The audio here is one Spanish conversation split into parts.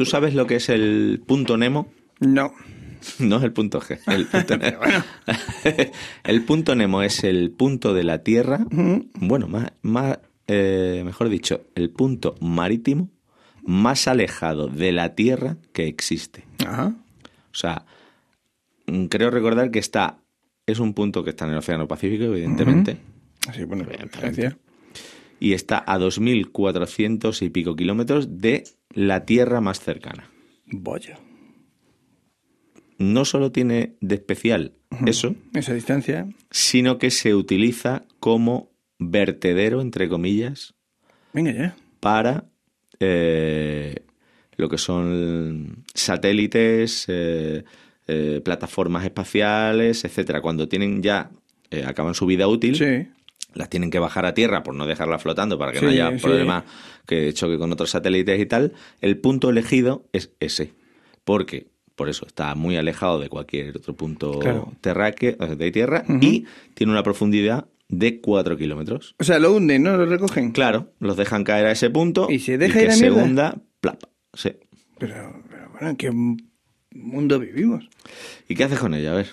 ¿Tú sabes lo que es el punto Nemo? No. No es el punto G. El punto, Nemo. el punto Nemo es el punto de la Tierra. Bueno, más, más eh, mejor dicho, el punto marítimo más alejado de la Tierra que existe. Ajá. O sea, mm, creo recordar que está. Es un punto que está en el Océano Pacífico, evidentemente. Así, bueno, Evidentemente. Y está a 2.400 y pico kilómetros de la Tierra más cercana. Vaya. No solo tiene de especial eso, Esa distancia. sino que se utiliza como vertedero, entre comillas, Venga ya. para eh, lo que son satélites, eh, eh, plataformas espaciales, etcétera. Cuando tienen ya eh, acaban su vida útil, Sí. Las tienen que bajar a tierra por no dejarla flotando para que Sí, no haya sí. problema que choque con otros satélites y tal. El punto elegido es ese, porque por eso está muy alejado de cualquier otro punto Claro. terráqueo, eh, de tierra y tiene una profundidad de 4 kilómetros. O sea, lo hunden, ¿no? Lo recogen. Claro, los dejan caer a ese punto ¿Y se deja que ir a se mierda? hunda, plap. Sí. Pero, pero bueno, ¿en qué mundo vivimos? ¿Y qué haces con ella? A ver.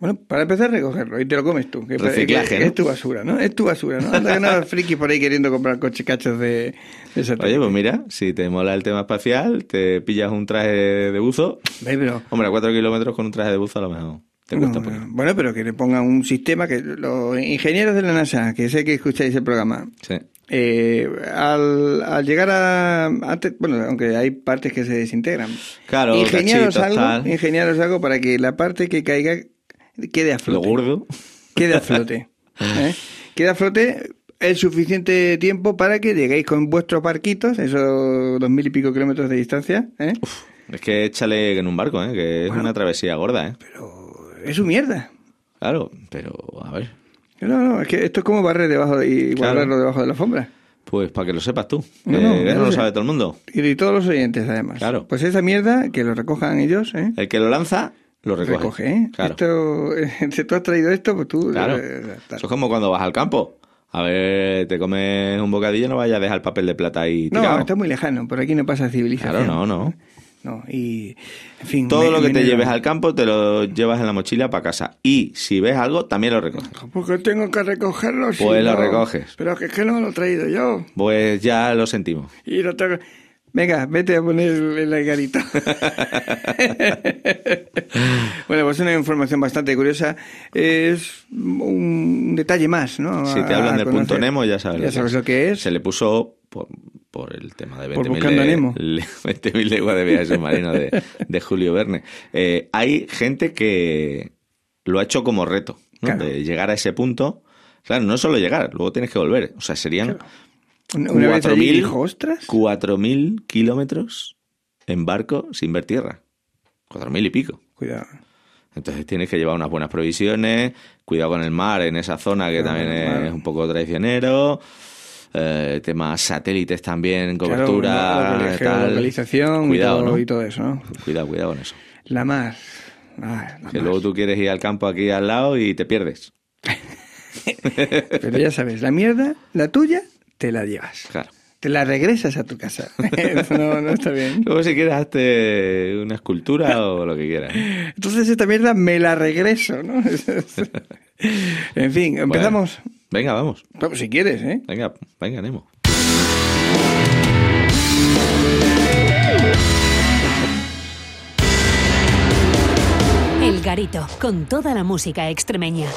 Bueno, para empezar, recogerlo y te lo comes tú. Que, Reciclaje. Es tu basura, ¿no? Es tu basura, ¿no? Anda que no friki por ahí queriendo comprar coches cachos de, de satélite. Oye, pues mira, si te mola el tema espacial, te pillas un traje de buzo. Ve, pero- Hombre, a 4 kilómetros con un traje de buzo a lo mejor te cuesta No, poquito. bueno, pero que le pongan un sistema que los ingenieros de la NASA, que sé que escucháis el programa, Sí. eh, al, al llegar a antes, bueno, aunque hay partes que se desintegran, Claro, ingeniaros cachitos, algo, tal. ingeniaros algo para que la parte que caiga quede a Lo flote. gordo. Quede a flote. ¿eh? Quede a flote el suficiente tiempo para que lleguéis con vuestros barquitos, esos dos mil y pico kilómetros de distancia, ¿eh? Es que échale en un barco, ¿eh? que es una travesía gorda. ¿eh? pero es su mierda. Claro, pero a ver. No, no, es que esto es como barrer debajo de- y Claro. guardarlo debajo de la alfombra. Pues para que lo sepas tú. No, lo lo sé. sabe todo el mundo. Y de todos los oyentes, además. Claro. Pues esa mierda, que lo recojan ellos, ¿eh? El que lo lanza, lo recoge. Recoge, ¿eh? Claro. Esto, si tú has traído esto, pues tú... Claro. eh, tal. Eso es como cuando vas al campo. A ver, te comes un bocadillo, no vayas a dejar el papel de plata ahí No, tirado. está muy lejano, por aquí no pasa civilización. Claro, no, no. No, y, en fin... Todo me- lo que te lleves al campo te lo llevas en la mochila para casa. Y si ves algo, también lo recoges. Porque tengo que recogerlo. si Pues lo no? recoges. Pero que es que no lo he traído yo. Pues ya lo sentimos. Y lo tengo... Venga, vete a poner el el garito. bueno, pues una información bastante curiosa. Es un detalle más, ¿no? Si te hablan del punto. Nemo, ya sabes, Ya sabes lo que es. Se le puso por, por el tema de Por 20.000 Buscando a de- Nemo. le- 20.000 leguas de viaje submarino de, de Julio Verne. Eh, hay gente que lo ha hecho como reto, ¿no? Claro. de llegar a ese punto. Claro, no solo llegar, luego tienes que volver. O sea, serían Una, una vez allí 4.000 dijo, ostras. 4.000 kilómetros en barco sin ver tierra. 4.000 y pico. Cuidado. Entonces tienes que llevar unas buenas provisiones, cuidado con el mar en esa zona que Claro, también claro. es un poco traicionero, eh, temas satélites también, cobertura, y Cuidado, todo, ¿no? y todo eso, ¿no? Cuidado, cuidado con eso. La mar. Ah, la Que mar. luego tú quieres ir al campo aquí al lado y te pierdes. Pero ya sabes, la mierda, la tuya, te la llevas. Claro. Te la regresas a tu casa. Eso no, no está bien. Luego si quieres hazte una escultura o lo que quieras. Entonces esta mierda me la regreso, ¿no? en fin, empezamos. Venga, vamos. Vamos, si quieres, ¿eh? Venga, venga, Nemo. El Garito, con toda la música extremeña.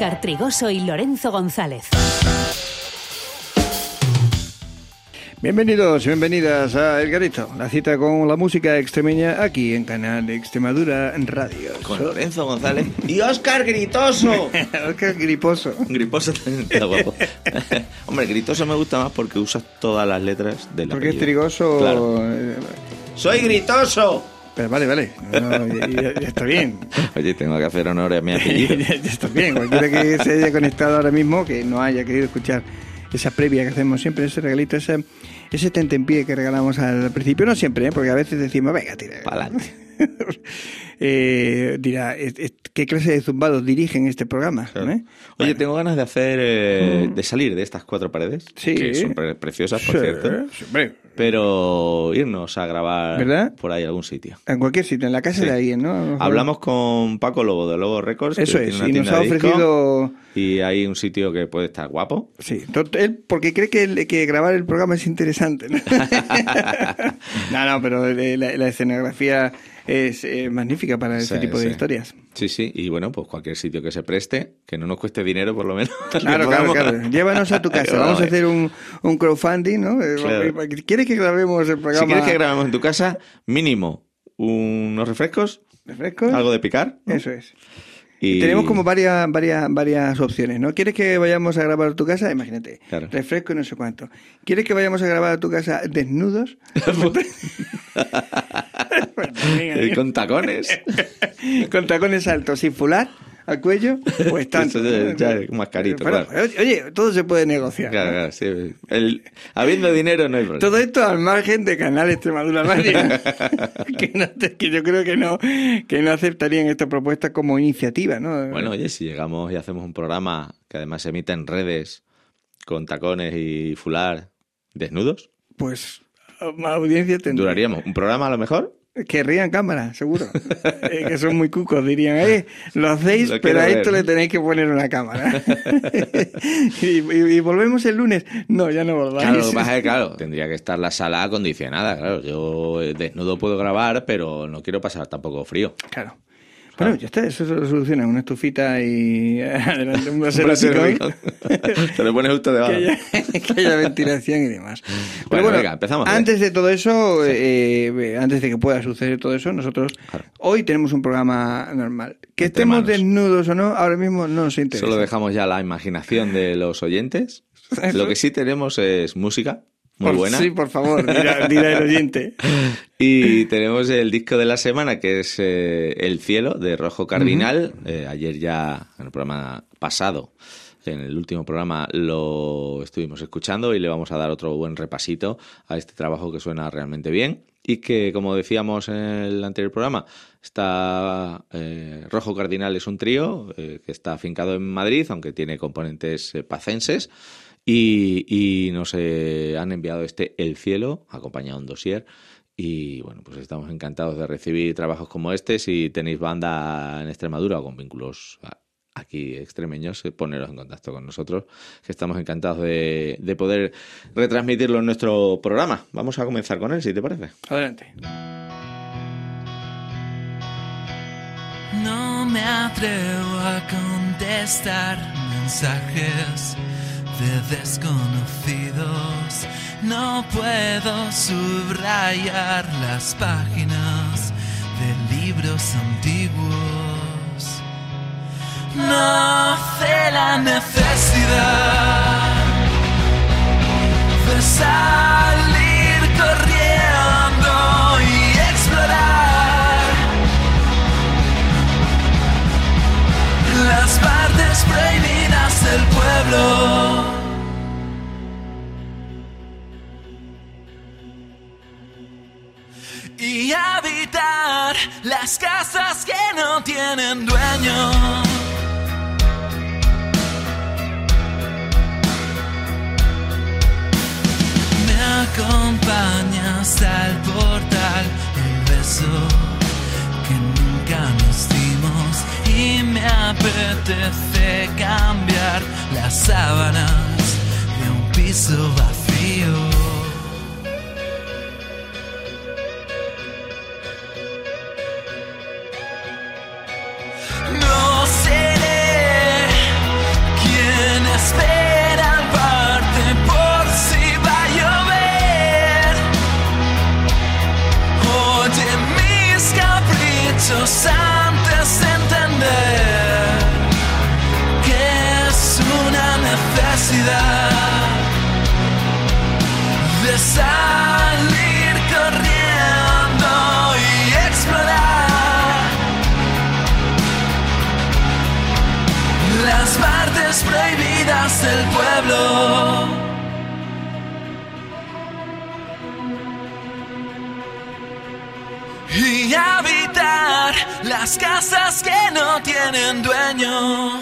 Óscar Trigoso y Lorenzo González. Bienvenidos, bienvenidas a El Garito, la cita con la música extremeña aquí en Canal Extremadura Radio. Con Lorenzo González y Oscar Gritoso. Oscar Griposo. Griposo también está guapo. Hombre, Gritoso me gusta más porque usa todas las letras del Porque es trigoso. Claro. eh, ¡Soy Gritoso! Pero vale, vale. No, ya, ya- ya está bien. Oye, tengo que hacer honor a mi apellido. ya, está bien. Cualquiera que se haya conectado ahora mismo, que no haya querido escuchar esa previa que hacemos siempre, ese regalito, ese, ese tentempié que regalamos al principio, no siempre, ¿eh? porque a veces decimos, venga, tira. Eh, dirá, "¿Es- es- ¿qué clase de zumbados dirigen este programa? ¿Eh? Oye, Bueno, tengo ganas de hacer, eh, de salir de estas cuatro paredes, Sí. que son pre- preciosas, por sí, cierto, sí, hombre, pero irnos a grabar ¿Verdad? por ahí algún sitio. en cualquier sitio, en la casa Sí. de alguien, ¿no? Hablamos con Paco Lobo de Lobo Records, que Eso tiene es, una y nos ha ofrecido... y hay un sitio que puede estar guapo. Sí, él porque cree que, el- que grabar el programa es interesante. ¿no? no, no, pero eh, la, la escenografía es eh, magnífica para ese Sí, tipo de sí. historias. Sí, sí, y bueno, pues cualquier sitio que se preste, que no nos cueste dinero por lo menos. Claro, claro, claro. Llévanos a tu casa. Vamos a hacer un, un crowdfunding, ¿no? Eh, Claro. ¿Quieres que grabemos el programa? Si quieres que grabemos en tu casa, mínimo unos refrescos, ¿Refrescos? algo de picar. ¿no? Eso es. Y Tenemos como varias, varias, varias opciones, ¿no? ¿Quieres que vayamos a grabar a tu casa? Imagínate, Claro. refresco y no sé cuánto. ¿Quieres que vayamos a grabar a tu casa desnudos? Con tacones. con tacones altos, sin fular al cuello, pues tanto. Eso ya- es más carito, Bueno, claro. oye, todo se puede negociar. Claro, ¿no? claro, sí. El- habiendo dinero no hay problema. Todo esto al margen de Canal Extremadura Radio, que, no que yo creo que no, que no aceptarían esta propuesta como iniciativa, ¿no? Bueno, oye, si llegamos y hacemos un programa que además se emite en redes con tacones y fular desnudos, pues más audiencia tendría. duraríamos un programa a lo mejor. Querrían cámara, seguro. Eh, que son muy cucos, dirían, eh, lo hacéis, Lo pero a ver. esto le tenéis que poner una cámara. y, y- y volvemos el lunes. No, ya no volváis. Claro, lo que pasa es que, claro, tendría que estar la sala acondicionada, claro. Yo eh, desnudo puedo grabar, pero no quiero pasar tampoco frío. Claro. Bueno, ya está, eso se lo soluciona. Una estufita y adelante un erótico, Te lo pones justo debajo. que, haya, que haya ventilación y demás. Bueno, venga, empezamos, ¿eh? Antes de todo eso, eh, antes de que pueda suceder todo eso, nosotros Claro. hoy tenemos un programa normal. Que Entre estemos manos. desnudos o no, ahora mismo no nos interesa. Solo dejamos ya la imaginación de los oyentes. Lo que sí tenemos es música, muy Por- buena. Sí, por favor, dirá, dirá el oyente. Y tenemos el disco de la semana que es eh, El cielo de Rojo Cardinal. Eh, ayer ya, en el programa pasado, en el último programa, lo estuvimos escuchando y le vamos a dar otro buen repasito a este trabajo que suena realmente bien. Y que, como decíamos en el anterior programa, está eh, Rojo Cardinal es un trío eh, que está afincado en Madrid, aunque tiene componentes eh, pacenses. Y, y nos eh, han enviado este El Cielo, acompañado de un dossier. Y bueno, pues estamos encantados de recibir trabajos como este. Si tenéis banda en Extremadura o con vínculos aquí extremeños, eh, poneros en contacto con nosotros, que estamos encantados de, de poder retransmitirlo en nuestro programa. Vamos a comenzar con él, si te parece. Adelante. No me atrevo a contestar mensajes de desconocidos. No puedo subrayar las páginas de libros antiguos. No hace la necesidad de salir corriendo y explorar las partes prohibidas del pueblo. Y habitar las casas que no tienen dueño. Me acompaña hasta el portal el beso que nunca me apetece cambiar las sábanas de un piso vacío. Las casas que no tienen dueño.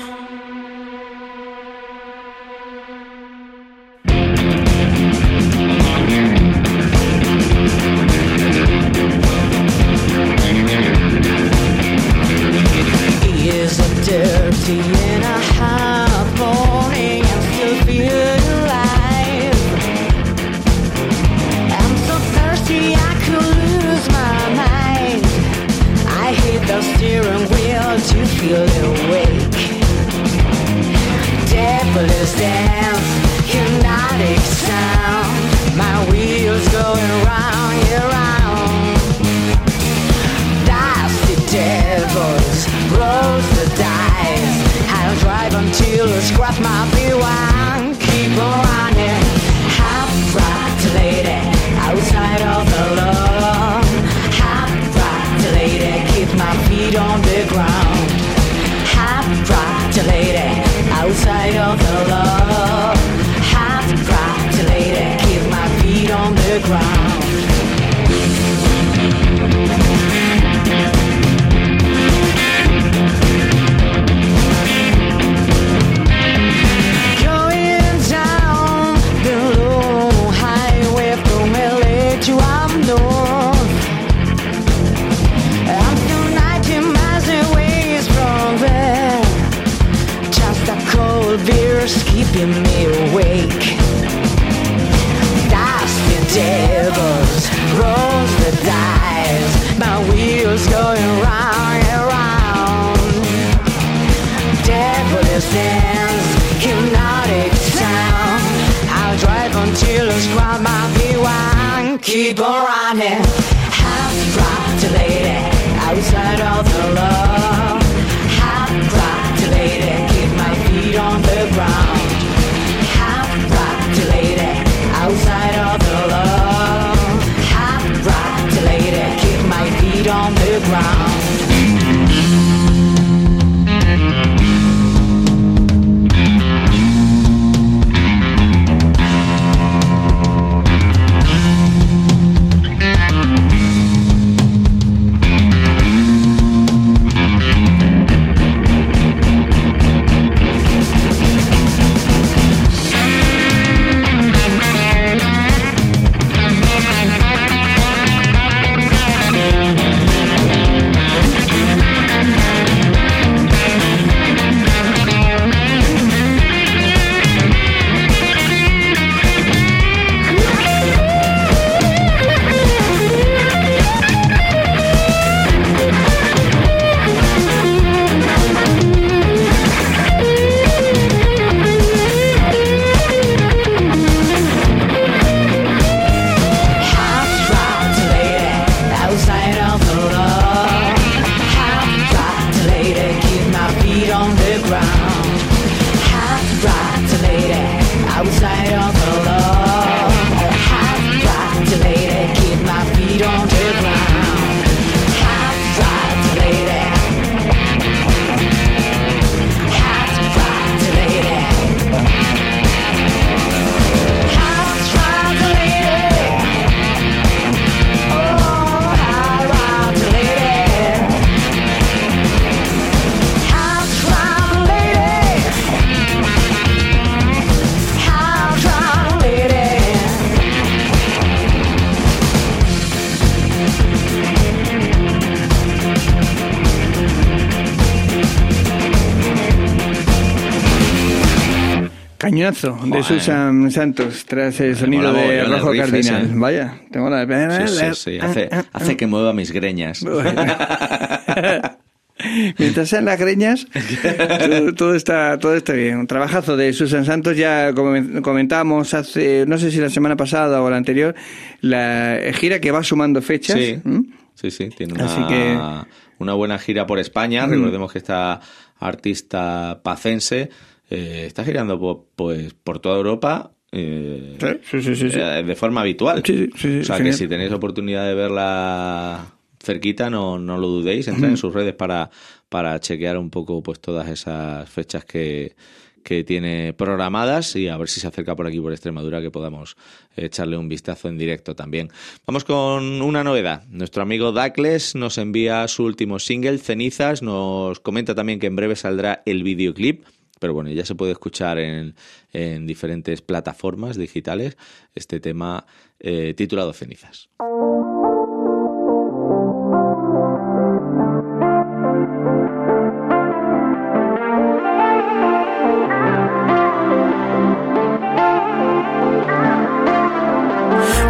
Keep on running, Cañonazo de Joder. Susan Santos tras el sonido mola de Rojo riff Cardinal. ese. Vaya, tengo la... Sí, sí, sí. Hace, hace que mueva mis greñas. Mientras sean las greñas, todo, todo está, todo está bien. Un trabajazo de Susan Santos, ya comentábamos hace, no sé si la semana pasada o la anterior, la gira que va sumando fechas. Sí, sí, sí, tiene una, Así que- una buena gira por España. Mm. Recordemos que esta artista pacense eh, está girando pues por toda Europa. Eh, sí, sí, sí, eh, De forma habitual. Sí, sí, o sea que si tenéis oportunidad de verla cerquita, no, no lo dudéis. Entrad uh -huh. en sus redes para, para chequear un poco pues todas esas fechas que, que tiene programadas y a ver si se acerca por aquí, por Extremadura, que podamos echarle un vistazo en directo también. Vamos con una novedad. Nuestro amigo Dacles nos envía su último single, Cenizas, nos comenta también que en breve saldrá el videoclip pero bueno, ya se puede escuchar en, en diferentes plataformas digitales este tema eh, titulado Cenizas.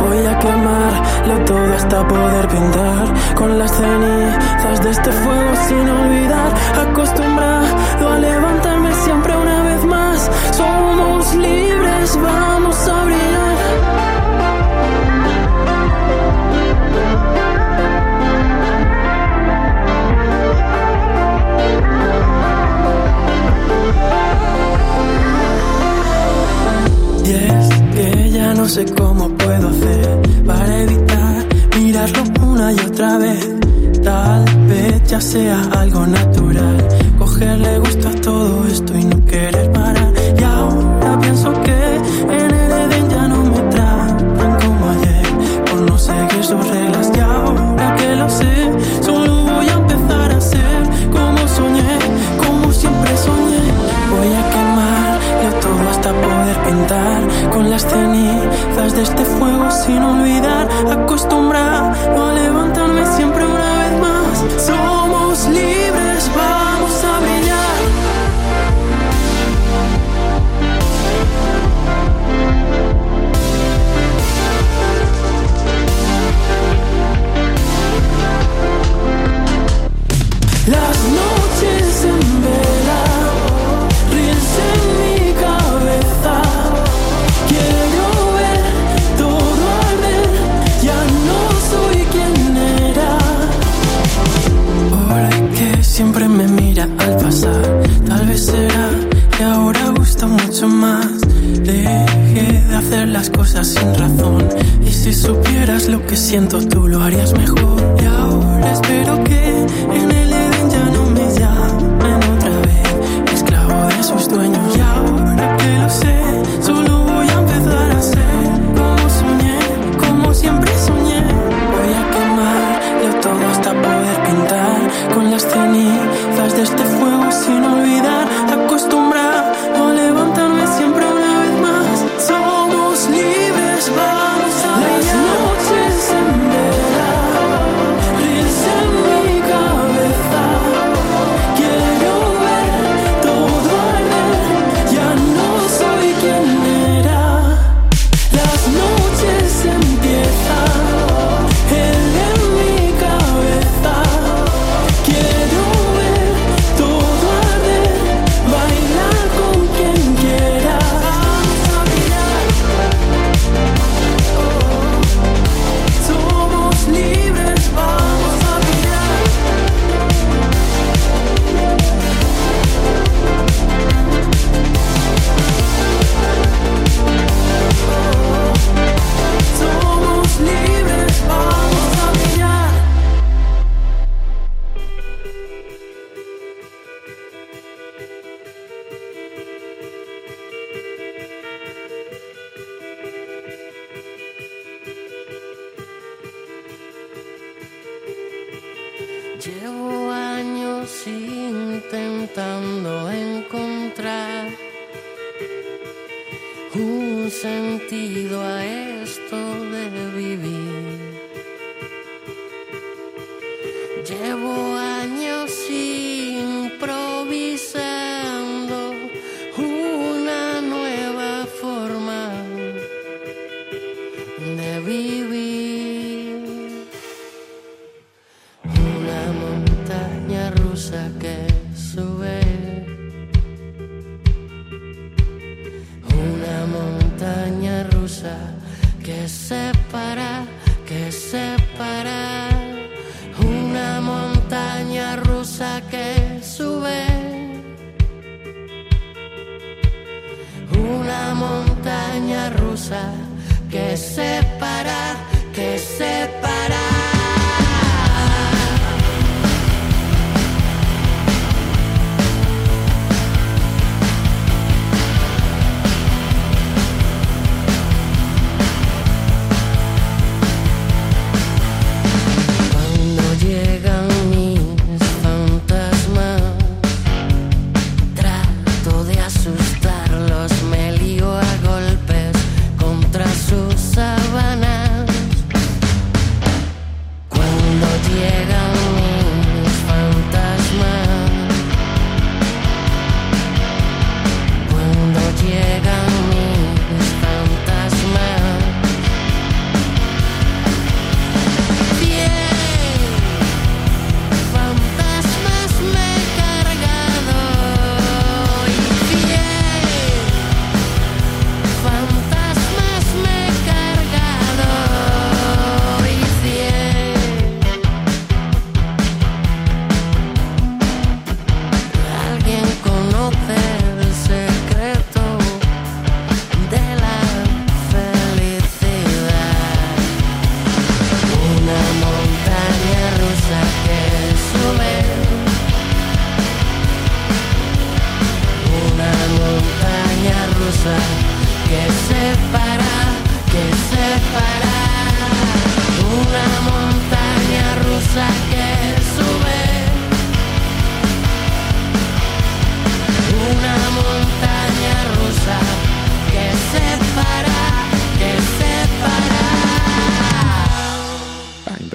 voy a quemarlo todo hasta poder pintar con las cenizas de este fuego sin olvidar, acostumbrado a leer Vamos a brillar. Ya no sé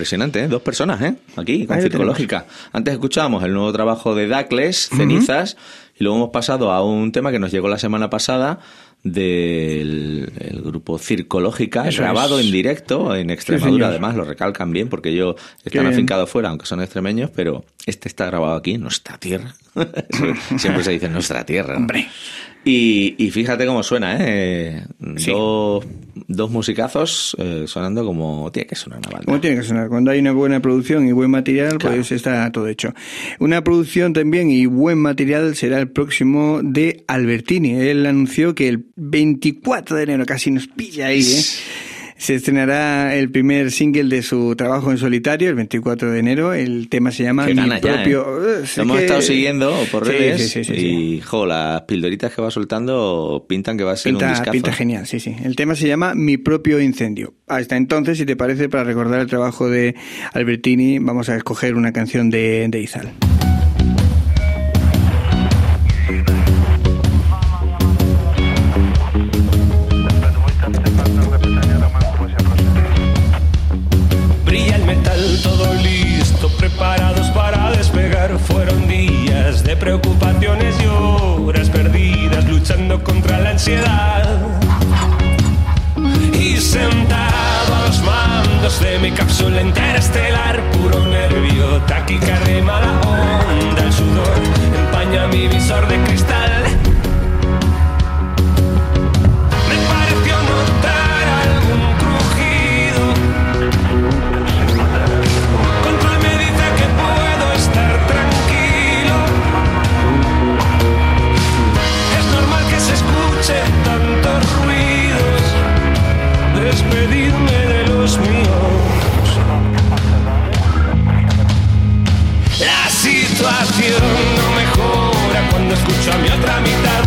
Impresionante, ¿eh? Dos personas, ¿eh? Aquí, con Circológica. Antes escuchábamos el nuevo trabajo de Dacles, Cenizas, y luego hemos pasado a un tema que nos llegó la semana pasada del el grupo Circológica, Eso grabado es. en directo en Extremadura. Además, lo recalcan bien porque ellos están afincados fuera, aunque son extremeños, pero este está grabado aquí en nuestra tierra. Siempre se dice nuestra tierra. Hombre. Y, y fíjate cómo suena, ¿eh? Sí. Dos, dos musicazos eh, sonando como tiene que sonar una banda. Como tiene que sonar. Cuando hay una buena producción y buen material, Claro. pues está todo hecho. Una producción también y buen material será el próximo de Albertini. Él anunció que el 24 de enero, casi nos pilla ahí, ¿eh? Se estrenará el primer single de su trabajo en solitario, el 24 de enero. El tema se llama Mi gana ya, propio... ¿eh? Sí Lo hemos que- estado siguiendo por redes sí, sí, sí, sí. y, jo, las pildoritas que va soltando pintan que va a ser un discazo. pinta genial, sí, sí. El tema se llama Mi propio incendio. Hasta entonces, si te parece, para recordar el trabajo de Albertini, vamos a escoger una canción de, de Izal. De preocupaciones y horas perdidas luchando contra la ansiedad. Y sentado a los mandos de mi cápsula interestelar, puro nervio, taquicardia mala onda, el sudor empaña mi visor de cristal. Cuando escucho a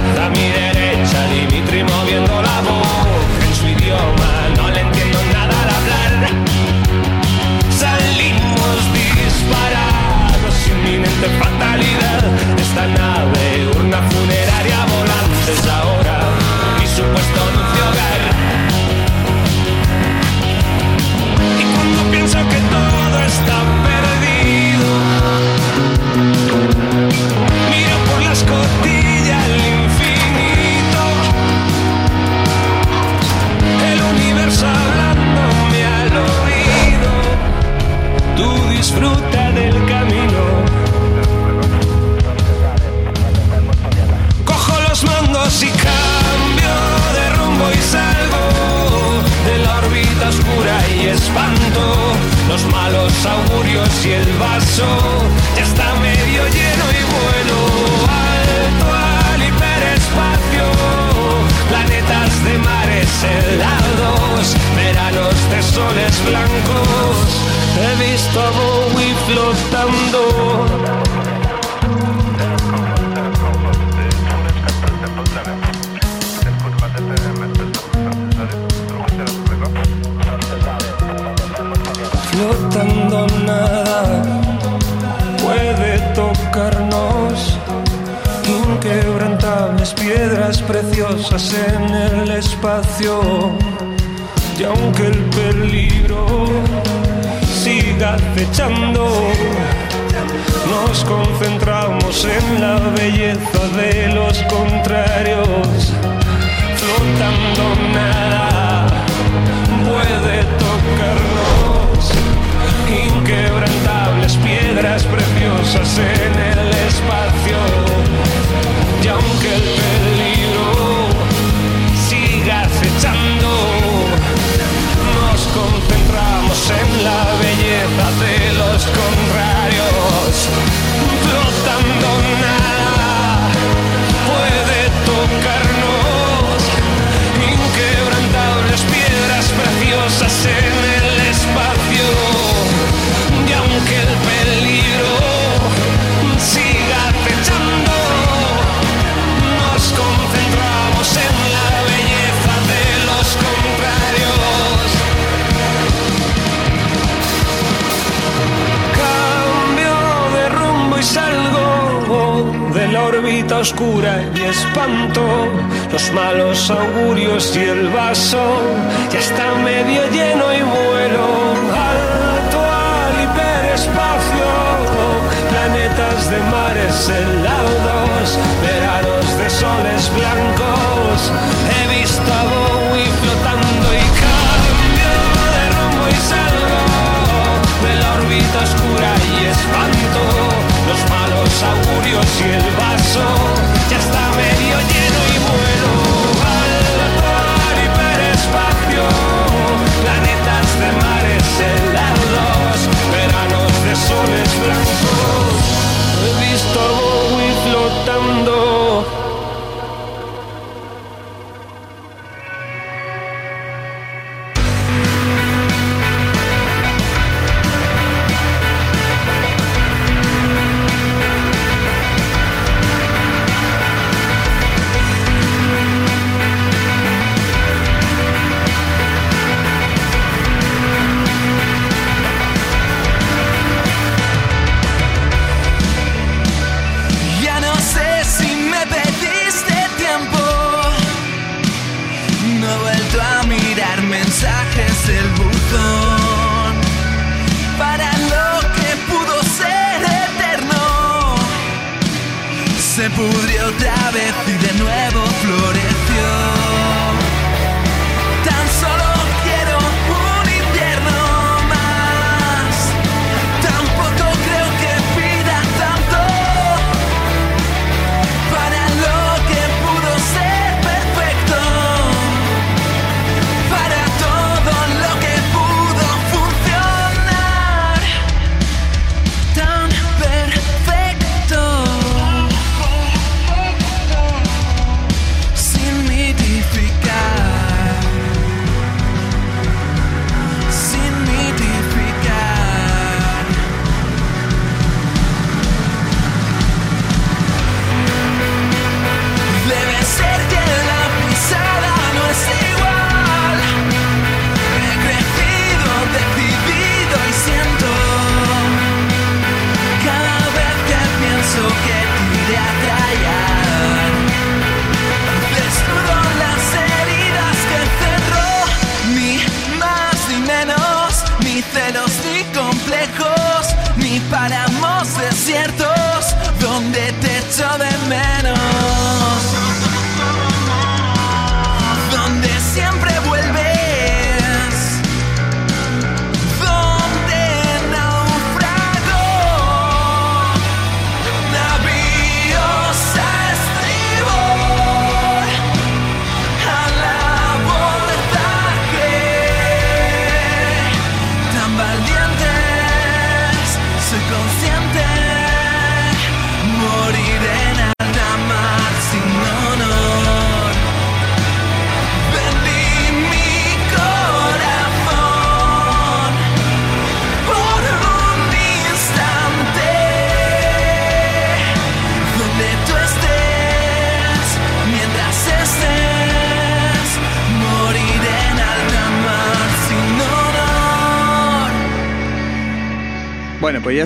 malos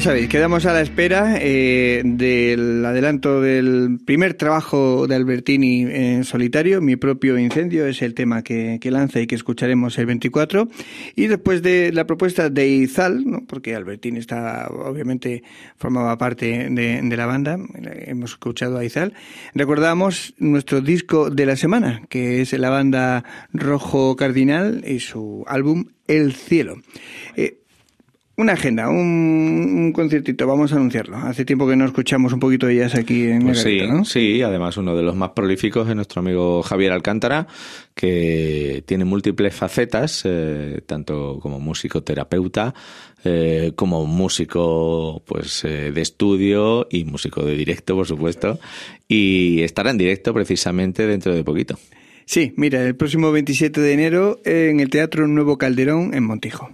sabéis, quedamos a la espera eh, del adelanto del primer trabajo de Albertini en solitario. Mi propio incendio es el tema que, lanza y que escucharemos el 24. Y después de la propuesta de Izal, porque Albertini está, obviamente, formaba parte de, de la banda, hemos escuchado a Izal, recordamos nuestro disco de la semana, que es la banda Rojo Cardinal y su álbum El Cielo. Eh, una agenda, un, un conciertito, vamos a anunciarlo. Hace tiempo que no escuchamos un poquito de jazz aquí en Pues el sí, sí, además uno de los más prolíficos es nuestro amigo Javier Alcántara, que tiene múltiples facetas, eh, tanto como músico terapeuta, eh, como músico pues eh, de estudio y músico de directo, por supuesto, y estará en directo precisamente dentro de poquito. Sí, mira, el próximo 27 de enero en el Teatro Nuevo Calderón en Montijo.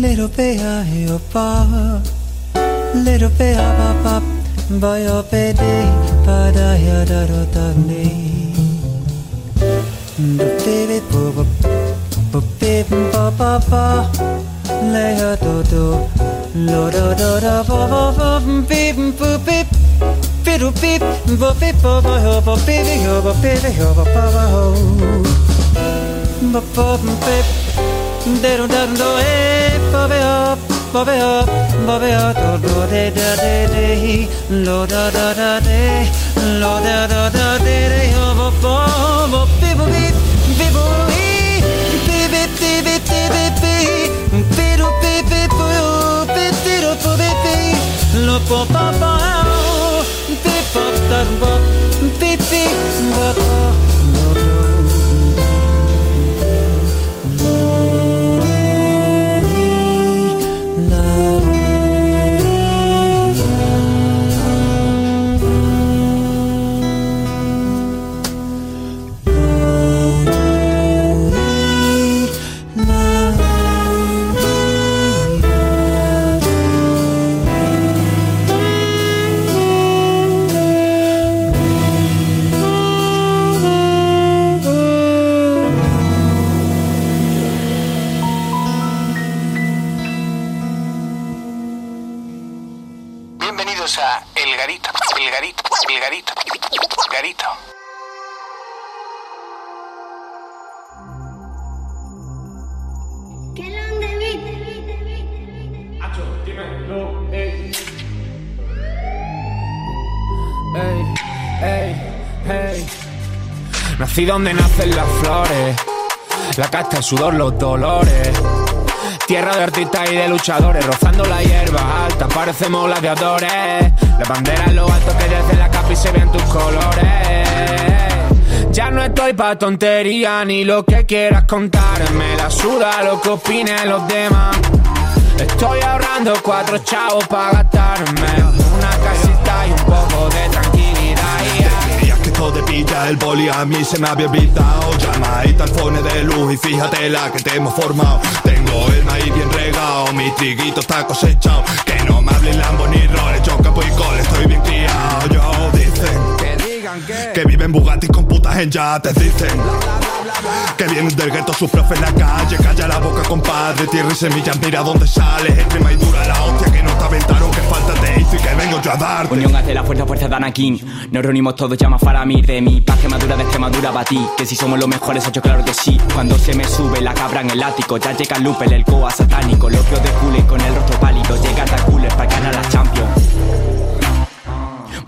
Little bit of your bar, little bit of a by your baby, but I had a doggy. The baby, boo, boo, baby, ba ba ba, lay a do do, lo do do do, ba ba ba, beep, boo, beep. Fiddle beep, bo beep, bo bo ho, bo baby ho, bo baby ho, bo ba ba ho. Bo bo beep, de do da do eh, bo be ba be up ba be up do do de da de de lo da da da de lo da da da de de ho bo bo bo bi bo bi bi bo bi bi bi bi bi bi bi bi bi ro bi bi bo bi bi ro bo bi bi lo po pa pa bi pop da bo bi bi bo Garito. Ey, ey, ey. Nací donde nacen las flores, la casta, el sudor, los dolores. Tierra de artistas y de luchadores, rozando la hierba alta, parecemos gladiadores. La bandera en lo alto que desde la capa y se ven tus colores. Ya no estoy pa' tontería ni lo que quieras contarme. La suda lo que opinen los demás. Estoy ahorrando cuatro chavos para gastarme una casita y un poco de tranquilidad. yeah. Que todo pilla el boli a mí se me había olvidado Llamadita al phone de luz y fíjate la que te hemos formado Tengo el maíz bien regado, mi triguito está cosechado Que no me hablen Lambo ni roles, yo capo y cole, estoy bien criado Yo dicen. Que digan que que viven Bugatti con putas en yates, dicen que vienen del gueto sus profes en la calle Calla la boca compadre, tierra y semillas Mira dónde sales, extrema y dura la hostia Que no te aventaron, que falta te hizo Y que vengo yo a darte Unión hace la fuerza, fuerza de Anakin. Nos reunimos todos, llama para mí, de mi paz, madura de Extremadura ti. Que si somos los mejores, hecho claro que sí. Cuando se me sube la cabra en el ático, ya llega Lupe, el coa satánico. Los de Cooler con el rostro pálido, llega hasta Cooler para ganar la Champions.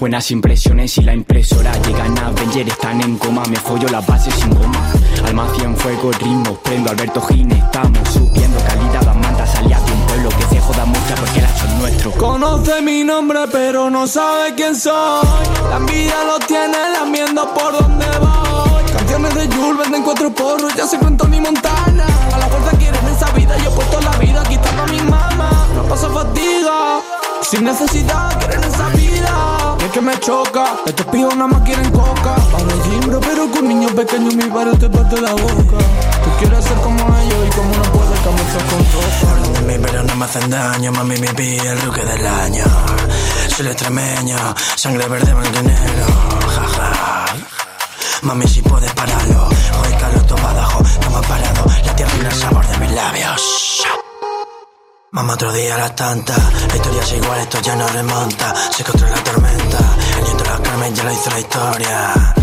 Buenas impresiones y la impresora llegan a Avenger, están en coma, me follo las bases sin goma. Alma 100 fuego, ritmo, prendo Alberto Gine, estamos subiendo calidad, la manta salía de un pueblo que se joda mucho porque el es nuestro. Conoce mi nombre pero no sabe quién soy. La envidia lo tiene lamiendo por donde voy. Canciones de Jules venden cuatro porros Ya se cuento mi montana. A la fuerza quieren esa vida Yo he puesto la vida quitando a mi mamá. No paso fatiga Sin necesidad quieren esa vida Es que me choca. Estos pijos nada más quieren coca. Para gimbro pero con niños pequeños Mi padre te parte la boca. Tú quieres ser como ellos Y como no puedes camuflar con ropa mí pero no me hacen daño Mami me pide el rookie del año. Soy extremeño Sangre verde, negro. Jaja Mami si puedes pararlo Hoy Carlos todo abajo No me ha parado La tierra y el sabor de mis labios Mamá otro día a las tantas La historia es igual, esto ya no remonta. Se contra la tormenta. El nieto de la Carmen ya lo hizo la historia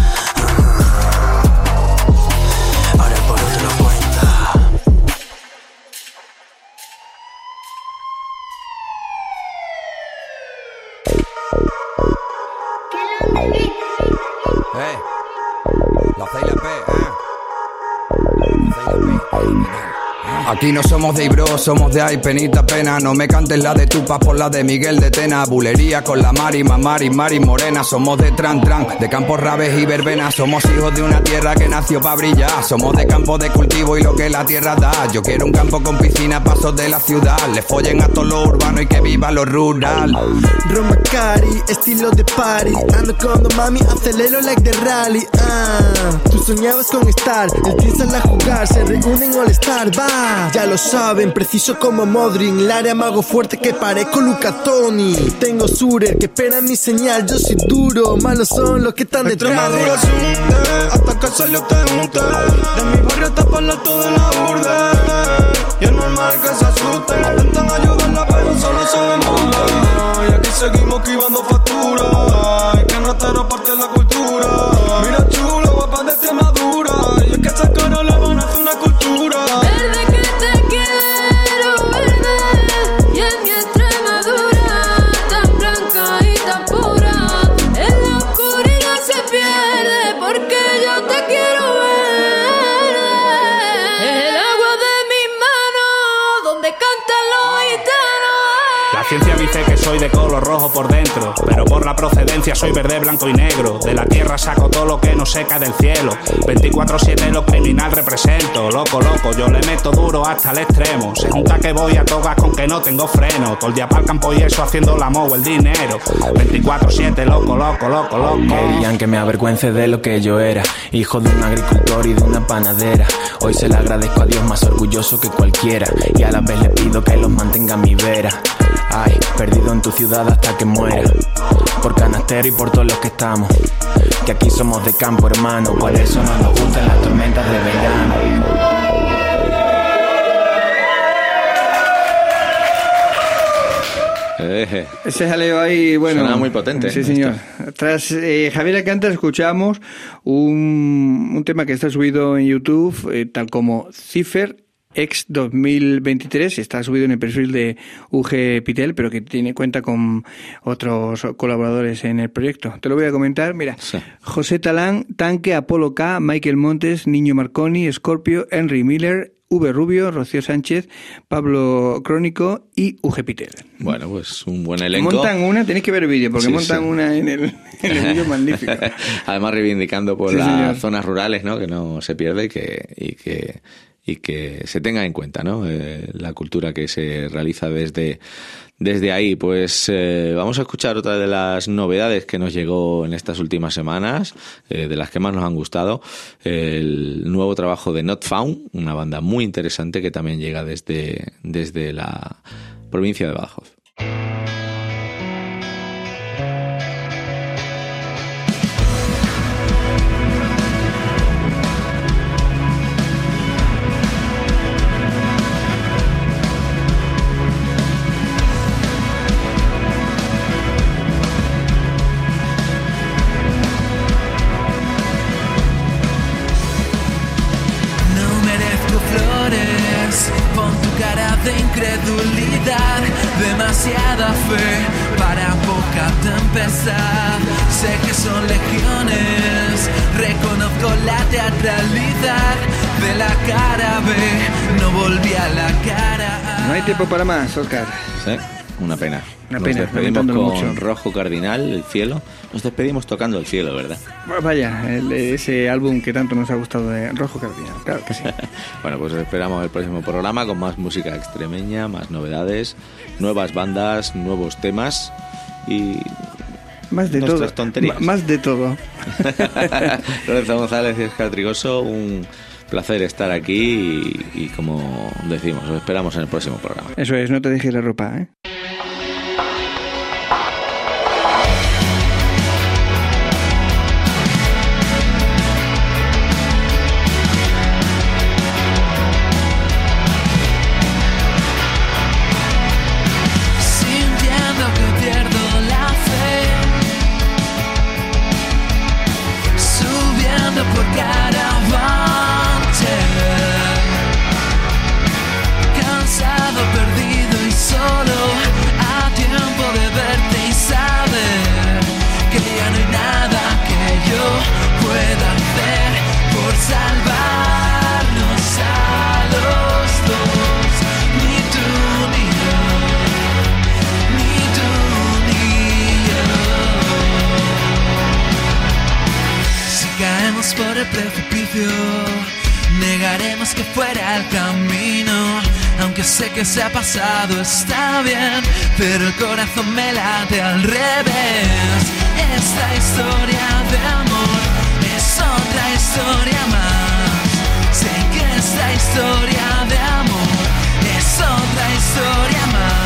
Aquí no somos de Ibro, somos de ay, penita pena. No me cantes la de Tupas por la de Miguel de Tena. Bulería con la Mari, Mamari, Mari Morena. Somos de Tran Tran, de campos rabes y verbenas. Somos hijos de una tierra que nació para brillar. Somos de campo de cultivo y lo que la tierra da. Yo quiero un campo con piscina, pasos de la ciudad. Le follen a todo lo urbano y que viva lo rural. Roma Cari, estilo de party Ando con mami, acelero like de rally ah. Tú soñabas con estar, sale a jugar Se reúnen all star, va ya, lo saben, preciso como Modric, el área mago fuerte que parezco Luca Toni. Tengo Surer que espera mi señal, yo soy duro, malos son los que están detrás. Hasta que salió te unte. De mi barrio hasta para el de la urde. Y es normal que se asusten, intentan ayudarla, pero solo se ven Y aquí seguimos esquivando factura. Es que nuestra parte de la cultura. Mira rojo por dentro, pero por la procedencia soy verde, blanco y negro. De la tierra saco todo lo que no seca del cielo. 24-7 lo criminal represento. Loco, loco, yo le meto duro hasta el extremo. Se junta que voy a togas con que no tengo freno. Todo el día para el campo y eso haciendo la mo el dinero. 24-7, loco, loco, loco, loco. Querían que me avergüence de lo que yo era, hijo de un agricultor y de una panadera. Hoy se le agradezco a Dios más orgulloso que cualquiera, y a la vez le pido que los mantenga a mi vera. Ay, perdido en tu ciudad hasta que muera, por canastero y por todos los que estamos. Que aquí somos de campo, hermano, por eso no nos gustan las tormentas de verano. Eh, Ese jaleo ahí, bueno. Suena muy potente, Sí, esto. señor. Tras eh, Javier Alcántara escuchamos un, un tema que está subido en YouTube, eh, tal como Cipher X 2023, está subido en el perfil de UG Pitel, pero que tiene cuenta con otros colaboradores en el proyecto. Te lo voy a comentar, mira. José Talán, Tanque, Apolo K, Michael Montes, Niño Marconi, Scorpio, Henry Miller, V Rubio, Rocío Sánchez, Pablo Crónico y UG Pitel. Bueno, pues un buen elenco. Montan una, tenéis que ver el vídeo, porque Sí, montan sí. una en el, en el vídeo magnífico. Además reivindicando por Sí, las señor. zonas rurales, ¿no? Que no se pierde y que, y que, y que se tenga en cuenta, ¿no? Eh, la cultura que se realiza desde, desde ahí. Pues eh, vamos a escuchar otra de las novedades que nos llegó en estas últimas semanas, eh, de las que más nos han gustado. El nuevo trabajo de Not Found, una banda muy interesante que también llega desde, desde la provincia de Badajoz. Demasiada fe para poca tempestad. Sé que son legiones, reconozco la teatralidad de la cara B, no volví a la cara A. No hay tiempo para más, Oscar. Sí, una pena. Una Nos pena, despedimos con mucho. Rojo Cardinal, el cielo. Nos despedimos tocando el cielo, ¿verdad? Bueno, Vaya, el- ese álbum que tanto nos ha gustado de Rojo Cardinal, claro que sí. Bueno, pues esperamos el próximo programa con más música extremeña, más novedades, nuevas bandas, nuevos temas y Más de todo. tonterías. Más de todo. Lorenzo González y Oscar Trigoso, un placer estar aquí y, y como decimos, os esperamos en el próximo programa. Eso es, no te dejes la ropa, ¿eh? Sé que se ha pasado, está bien, pero el corazón me late al revés. Esta historia de amor es otra historia más. Sé que esta historia de amor otra historia más.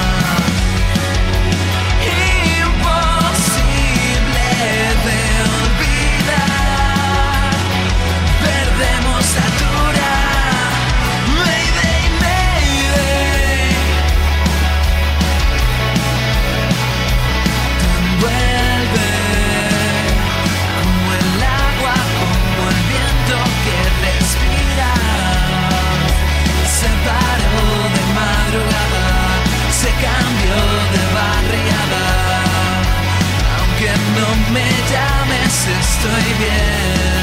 Me llames, estoy bien.